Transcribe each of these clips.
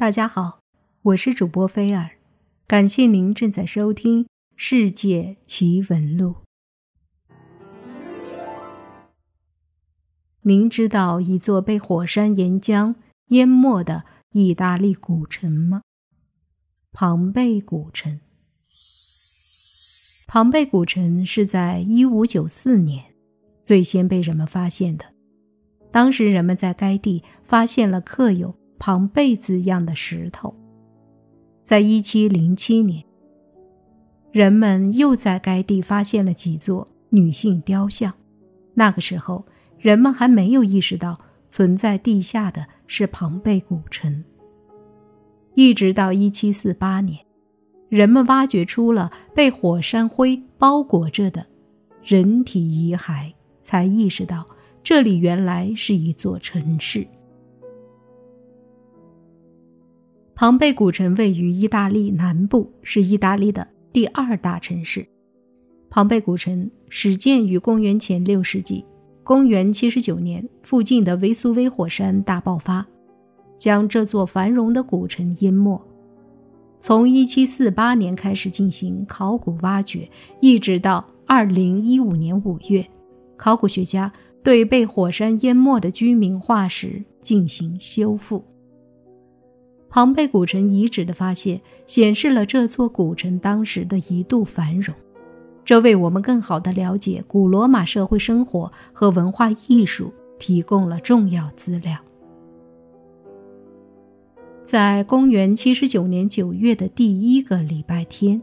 大家好，我是主播菲尔，感谢您正在收听《世界奇闻录》。您知道一座被火山岩浆淹没的意大利古城吗？庞贝古城。庞贝古城是在一五九四年最先被人们发现的，当时人们在该地发现了刻有。庞贝字样的石头，在一七零七年，人们又在该地发现了几座女性雕像。那个时候，人们还没有意识到存在地下的是庞贝古城。一直到一七四八年，人们挖掘出了被火山灰包裹着的人体遗骸，才意识到这里原来是一座城市。庞贝古城位于意大利南部，是意大利的第二大城市。庞贝古城始建于公元前六世纪。公元七十九年，附近的维苏威火山大爆发，将这座繁荣的古城淹没。从一七四八年开始进行考古挖掘，一直到二零一五年五月，考古学家对被火山淹没的居民化石进行修复。庞贝古城遗址的发现显示了这座古城当时的一度繁荣，这为我们更好地了解古罗马社会生活和文化艺术提供了重要资料。在公元七十九年九月的第一个礼拜天，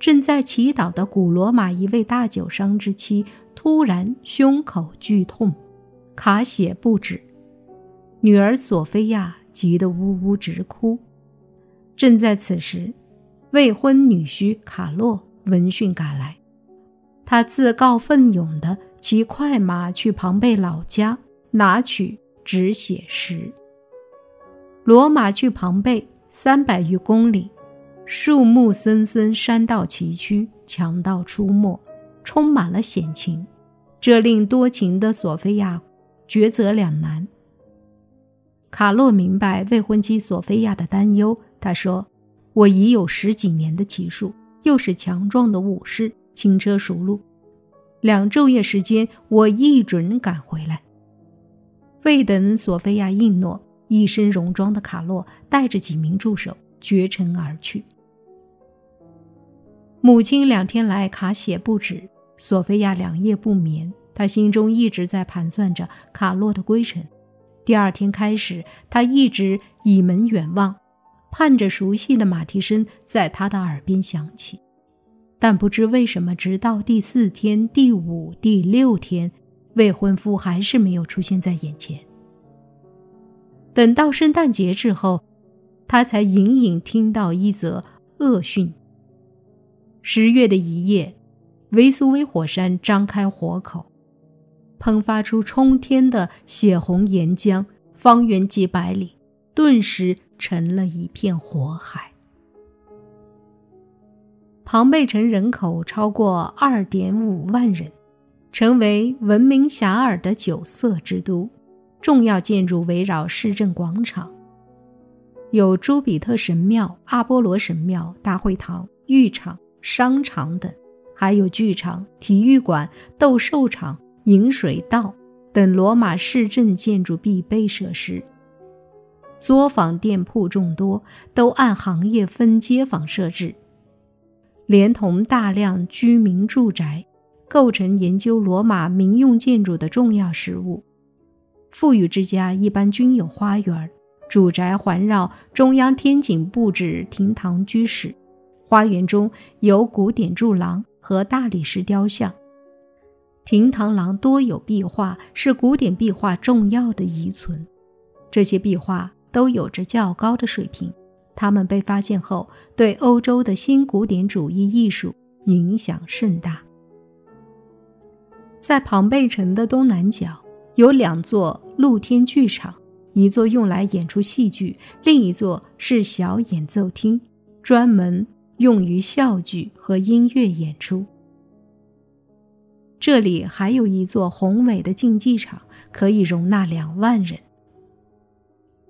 正在祈祷的古罗马一位大酒商之妻突然胸口剧痛，卡血不止，女儿索菲亚。急得呜呜直哭。正在此时，未婚女婿卡洛闻讯赶来，他自告奋勇地骑快马去庞贝老家拿取止血石。罗马去庞贝三百余公里，树木森森，山道崎岖，强盗出没，充满了险情，这令多情的索菲亚抉择两难。卡洛明白未婚妻索菲亚的担忧，他说：“我已有十几年的骑术，又是强壮的武士，轻车熟路。两昼夜时间，我一准赶回来。”未等索菲亚应诺，一身戎装的卡洛带着几名助手绝尘而去。母亲两天来卡血不止，索菲亚两夜不眠，她心中一直在盘算着卡洛的归程。第二天开始，他一直倚门远望，盼着熟悉的马蹄声在他的耳边响起。但不知为什么，直到第四天、第五、第六天，未婚夫还是没有出现在眼前。等到圣诞节之后，他才隐隐听到一则恶讯：十月的一夜，维苏威火山张开火口。喷发出冲天的血红岩浆，方圆几百里顿时成了一片火海。庞贝城人口超过二点五万人，成为闻名遐迩的酒色之都。重要建筑围绕市政广场，有朱比特神庙、阿波罗神庙、大会堂、浴场、商场等，还有剧场、体育馆、斗兽场。饮水道等罗马市政建筑必备设施，作坊店铺众多，都按行业分街坊设置，连同大量居民住宅，构成研究罗马民用建筑的重要实物。富裕之家一般均有花园，主宅环绕中央天井布置厅堂居室，花园中有古典柱廊和大理石雕像。亭堂廊多有壁画，是古典壁画重要的遗存。这些壁画都有着较高的水平，它们被发现后，对欧洲的新古典主义艺术影响甚大。在庞贝城的东南角有两座露天剧场，一座用来演出戏剧，另一座是小演奏厅，专门用于笑剧和音乐演出。这里还有一座宏伟的竞技场，可以容纳两万人。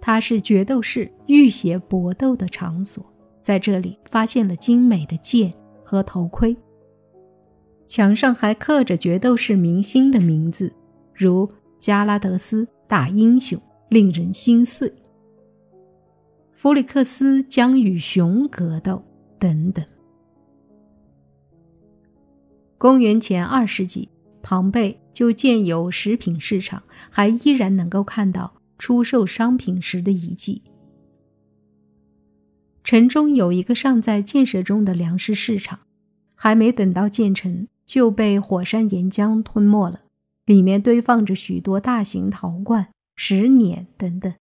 它是决斗士浴血搏斗的场所，在这里发现了精美的剑和头盔。墙上还刻着决斗士明星的名字，如加拉德斯大英雄，令人心碎。弗里克斯将与熊格斗，等等。公元前二世纪，庞贝就建有食品市场，还依然能够看到出售商品时的遗迹。城中有一个尚在建设中的粮食市场，还没等到建成。就被火山岩浆吞没了，里面堆放着许多大型陶罐、石碾等等。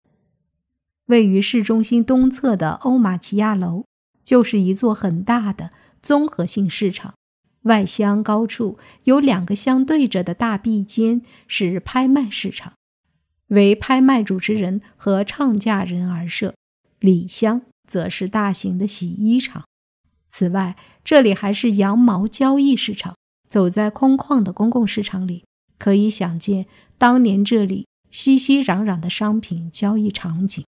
位于市中心东侧的欧马奇亚楼，就是一座很大的综合性市场。外厢高处有两个相对着的大壁间，是拍卖市场，为拍卖主持人和唱价人而设；里厢则是大型的洗衣厂。此外，这里还是羊毛交易市场。走在空旷的公共市场里，可以想见当年这里熙熙攘攘的商品交易场景。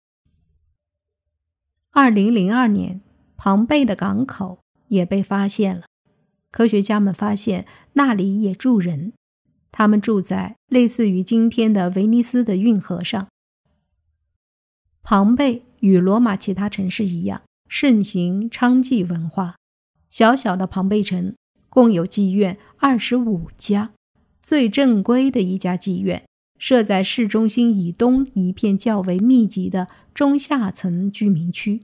二零零二年，庞贝的港口也被发现了，科学家们发现那里也住人，他们住在类似于今天的威尼斯的运河上。庞贝与罗马其他城市一样，盛行娼妓文化，小小的庞贝城。共有妓院二十五家，最正规的一家妓院设在市中心以东一片较为密集的中下层居民区。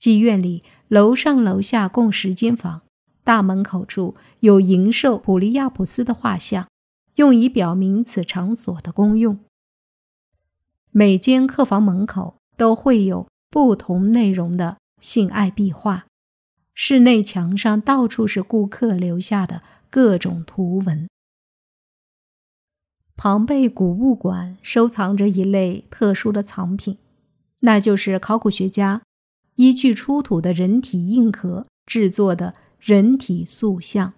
妓院里楼上楼下共十间房，大门口处有银兽普利亚普斯的画像，用以表明此场所的功用。每间客房门口都会有不同内容的性爱壁画。室内墙上到处是顾客留下的各种图文。庞贝古物馆收藏着一类特殊的藏品，那就是考古学家依据出土的人体硬壳制作的人体塑像。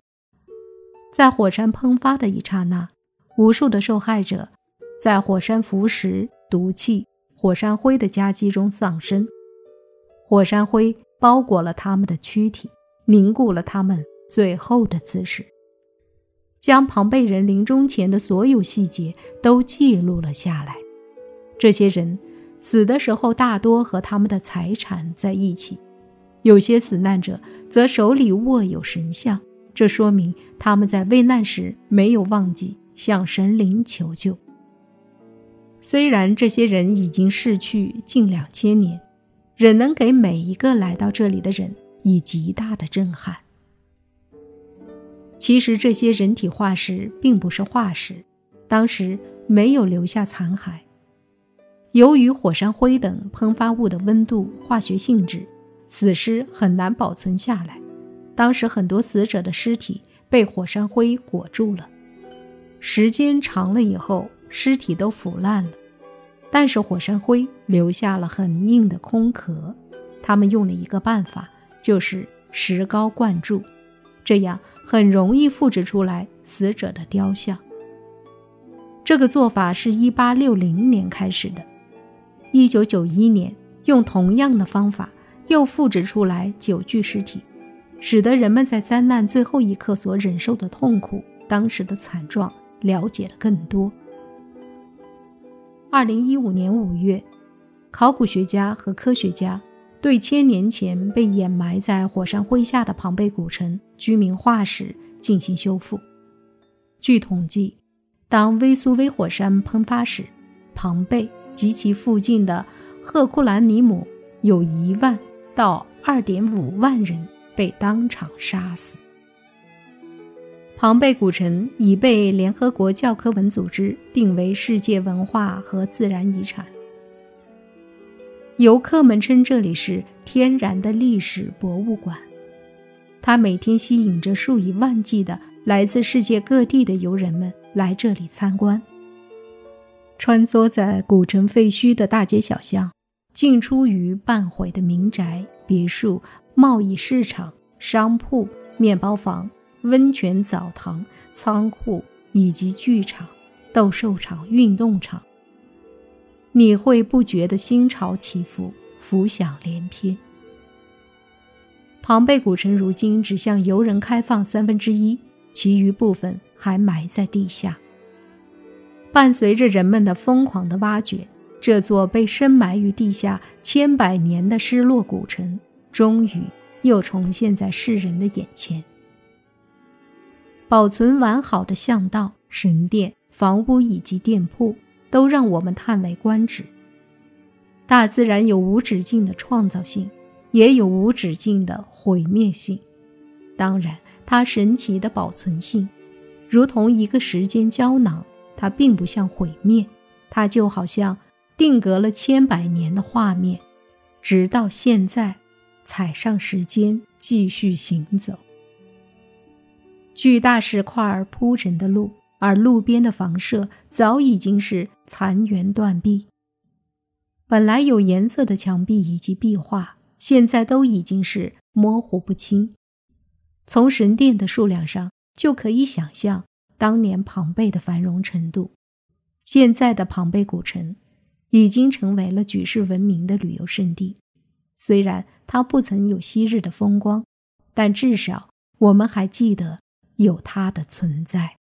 在火山喷发的一刹那，无数的受害者在火山浮石、毒气、火山灰的夹击中丧生。火山灰。包裹了他们的躯体，凝固了他们最后的姿势，将庞贝人临终前的所有细节都记录了下来。这些人死的时候大多和他们的财产在一起，有些死难者则手里握有神像，这说明他们在危难时没有忘记向神灵求救。虽然这些人已经逝去近两千年。仍能给每一个来到这里的人以极大的震撼。其实这些人体化石并不是化石，当时没有留下残骸。由于火山灰等喷发物的温度、化学性质，死尸很难保存下来。当时很多死者的尸体被火山灰裹住了，时间长了以后，尸体都腐烂了。但是火山灰留下了很硬的空壳，他们用了一个办法，就是石膏灌注，这样很容易复制出来死者的雕像。这个做法是一八六零年开始的，一九九一年用同样的方法又复制出来九具尸体，使得人们在灾难最后一刻所忍受的痛苦、当时的惨状了解了更多。二零一五年五月，考古学家和科学家对千年前被掩埋在火山灰下的庞贝古城居民化石进行修复。据统计，当威苏威火山喷发时，庞贝及其附近的赫库兰尼姆有一万到二点五万人被当场杀死。庞贝古城已被联合国教科文组织定为世界文化和自然遗产。游客们称这里是天然的历史博物馆，它每天吸引着数以万计的来自世界各地的游人们来这里参观。穿梭在古城废墟的大街小巷，进出于半毁的民宅、别墅、贸易市场、商铺、面包房。温泉澡堂、仓库以及剧场、斗兽场、运动场，你会不觉得心潮起伏，浮想联翩。庞贝古城如今只向游人开放三分之一，其余部分还埋在地下。伴随着人们的疯狂的挖掘，这座被深埋于地下千百年的失落古城，终于又重现在世人的眼前。保存完好的巷道、神殿、房屋以及店铺，都让我们叹为观止。大自然有无止境的创造性。也有无止境的毁灭性，当然，它神奇的保存性，如同一个时间胶囊，它并不像毁灭，它就好像定格了千百年的画面，直到现在，踩上时间继续行走。巨大石块铺成的路，而路边的房舍早已经是残垣断壁。本来有颜色的墙壁以及壁画。现在都已经是模糊不清。从神殿的数量上就可以想象当年庞贝的繁荣程度。现在的庞贝古城已经成为了举世闻名的旅游胜地。虽然它不曾有昔日的风光，但至少我们还记得有它的存在。